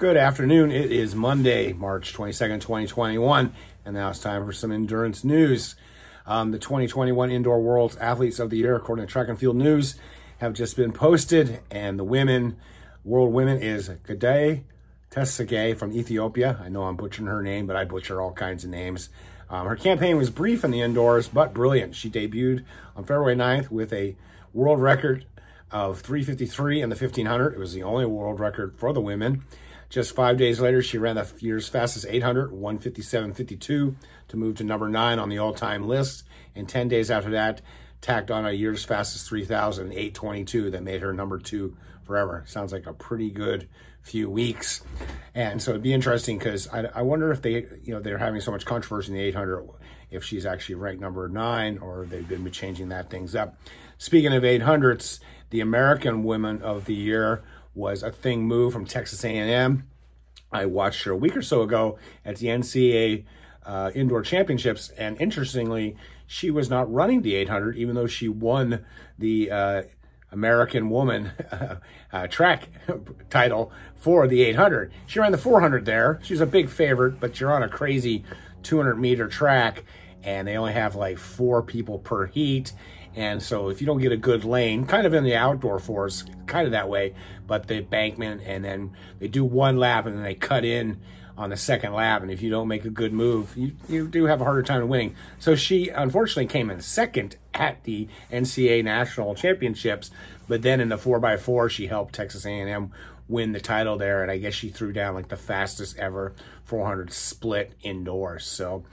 Good afternoon. It is Monday, March 22nd, 2021, and now it's time for some endurance news. Um, the 2021 Indoor World's Athletes of the Year, according to Track and Field News, have just been posted, and the women, world women, is Gede Tsegay from Ethiopia. I know I'm butchering her name, but I butcher all kinds of names. Um, her campaign was brief in the indoors, but brilliant. She debuted on February 9th with a world record of 353 in the 1500. It was the only world record for the women. Just five days later, she ran the year's fastest 800, 157.52, to move to number nine on the all-time list. And 10 days after that, tacked on a year's fastest 3,000, 822, that made her number two forever. Sounds like a pretty good few weeks. And so it'd be interesting because I, I wonder if they, you know, they're having so much controversy in the 800, if she's actually ranked number nine or they've been changing that things up. Speaking of 800s, the American Women of the Year was Athing Mu from Texas A&M. I watched her a week or so ago at the NCAA uh, Indoor Championships, and interestingly, she was not running the 800, even though she won the uh, American Woman uh, track title for the 800. She ran the 400 there. She's a big favorite, but you're on a crazy 200 meter track, and they only have like four people per heat. And so if you don't get a good lane, kind of in the outdoor force, kind of that way, but the bankment and then they do one lap and then they cut in on the second lap. And if you don't make a good move, you, you do have a harder time winning. So she unfortunately came in second at the NCAA National Championships, but then in the 4x4, she helped Texas A&M win the title there. And I guess she threw down like the fastest ever 400 split indoors. So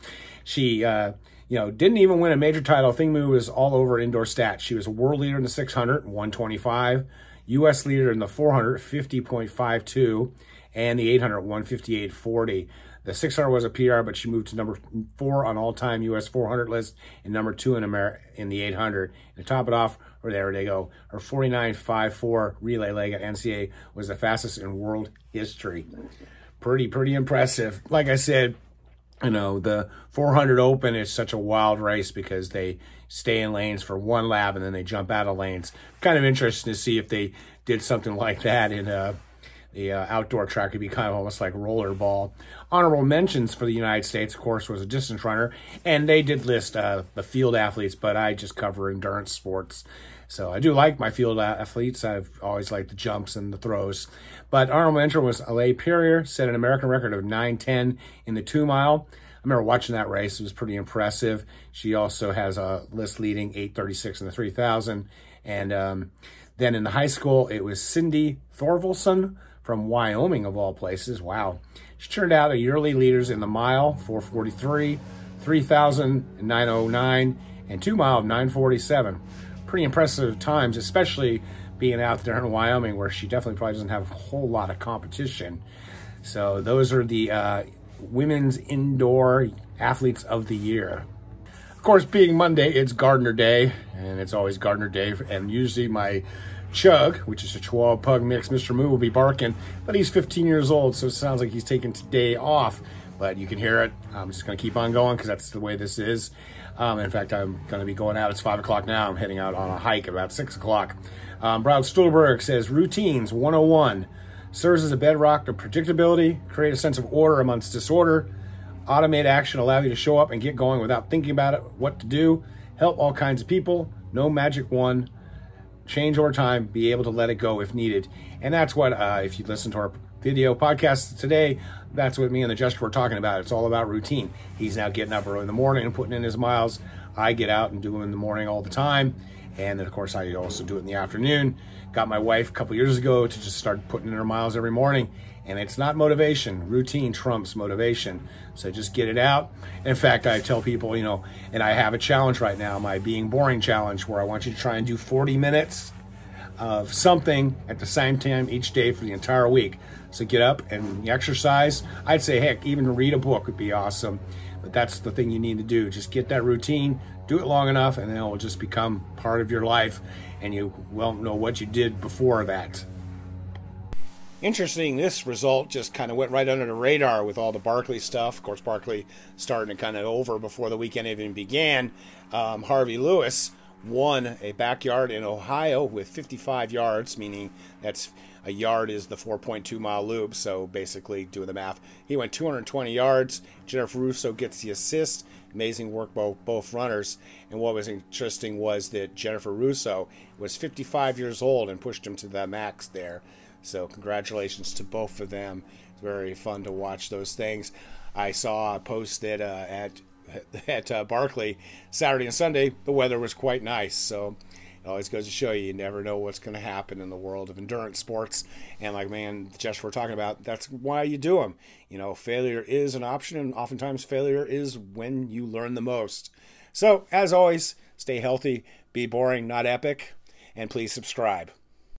she, uh, you know, didn't even win a major title. Athing Mu was all over indoor stats. She was a world leader in the 600, 125, U.S. leader in the 400, 50.52, and the 800, 158.40. The 600 was a PR, but she moved to number four on all-time U.S. 400 list and number two in America in the 800. And to top it off, or there they go, her 49.54 relay leg at NCAA was the fastest in world history. Pretty, pretty impressive. Like I said, you know, the 400 Open is such a wild race because they stay in lanes for one lap and then they jump out of lanes. Kind of interesting to see if they did something like that in a the uh, outdoor track would be kind of almost like rollerball. Honorable mentions for the United States, of course, was a distance runner, and they did list uh, the field athletes, but I just cover endurance sports. So I do like my field athletes. I've always liked the jumps and the throws. But honorable mention was Alain Purrier, set an American record of 9.10 in the two mile. I remember watching that race. It was pretty impressive. She also has a list leading 836 in the 3000. And um, then in the high school, it was Cindy Thorvaldson from Wyoming, of all places. Wow. She turned out a yearly leaders in the mile, 443, 3000, 909, and two mile, 947. Pretty impressive times, especially being out there in Wyoming, where she definitely probably doesn't have a whole lot of competition. So those are the uh, women's indoor athletes of the year. Of course, being Monday, it's Gardner Day, and it's always Gardner Day, and usually my Chug, which is a Chihuahua Pug mix, Mr. Moo will be barking, but he's 15 years old, so it sounds like he's taking today off. But you can hear it. I'm just going to keep on going because that's the way this is. Um, in fact, I'm going to be going out. It's 5 o'clock now. I'm heading out on a hike about 6 o'clock. Um, Brad Stulberg says, Routines 101 serves as a bedrock of predictability, create a sense of order amongst disorder, automate action, allow you to show up and get going without thinking about it, what to do, help all kinds of people, no magic one, change over time, be able to let it go if needed. And that's what, uh, if you listen to our video podcast today, that's what me and the Jester were talking about. It's all about routine. He's now getting up early in the morning and putting in his miles. I get out and do them in the morning all the time. And then, of course, I also do it in the afternoon. Got my wife a couple years ago to just start putting in her miles every morning. And it's not motivation. Routine trumps motivation. So just get it out. In fact, I tell people, you know, and I have a challenge right now, my being boring challenge, where I want you to try and do 40 minutes of something at the same time each day for the entire week. So get up and exercise. I'd say, heck, even read a book would be awesome. But that's the thing you need to do. Just get that routine, do it long enough, and then it will just become part of your life, and you won't know what you did before that. Interesting, this result just kind of went right under the radar with all the Barkley stuff. Of course, Barkley starting to kind of over before the weekend even began. Um, Harvey Lewis won a backyard in Ohio with 55 yards, meaning that's a yard is the 4.2 mile loop. So basically, doing the math, he went 220 yards. Jennifer Russo gets the assist. Amazing work by both runners. And what was interesting was that Jennifer Russo was 55 years old and pushed him to the max there. So congratulations to both of them. It's very fun to watch those things. I saw a post that uh, at at uh, Saturday and Sunday, the weather was quite nice. So it always goes to show you, you never know what's going to happen in the world of endurance sports. And like, man, Josh, we're talking about, that's why you do them. You know, failure is an option, and oftentimes failure is when you learn the most. So, as always, stay healthy, be boring, not epic, and please subscribe.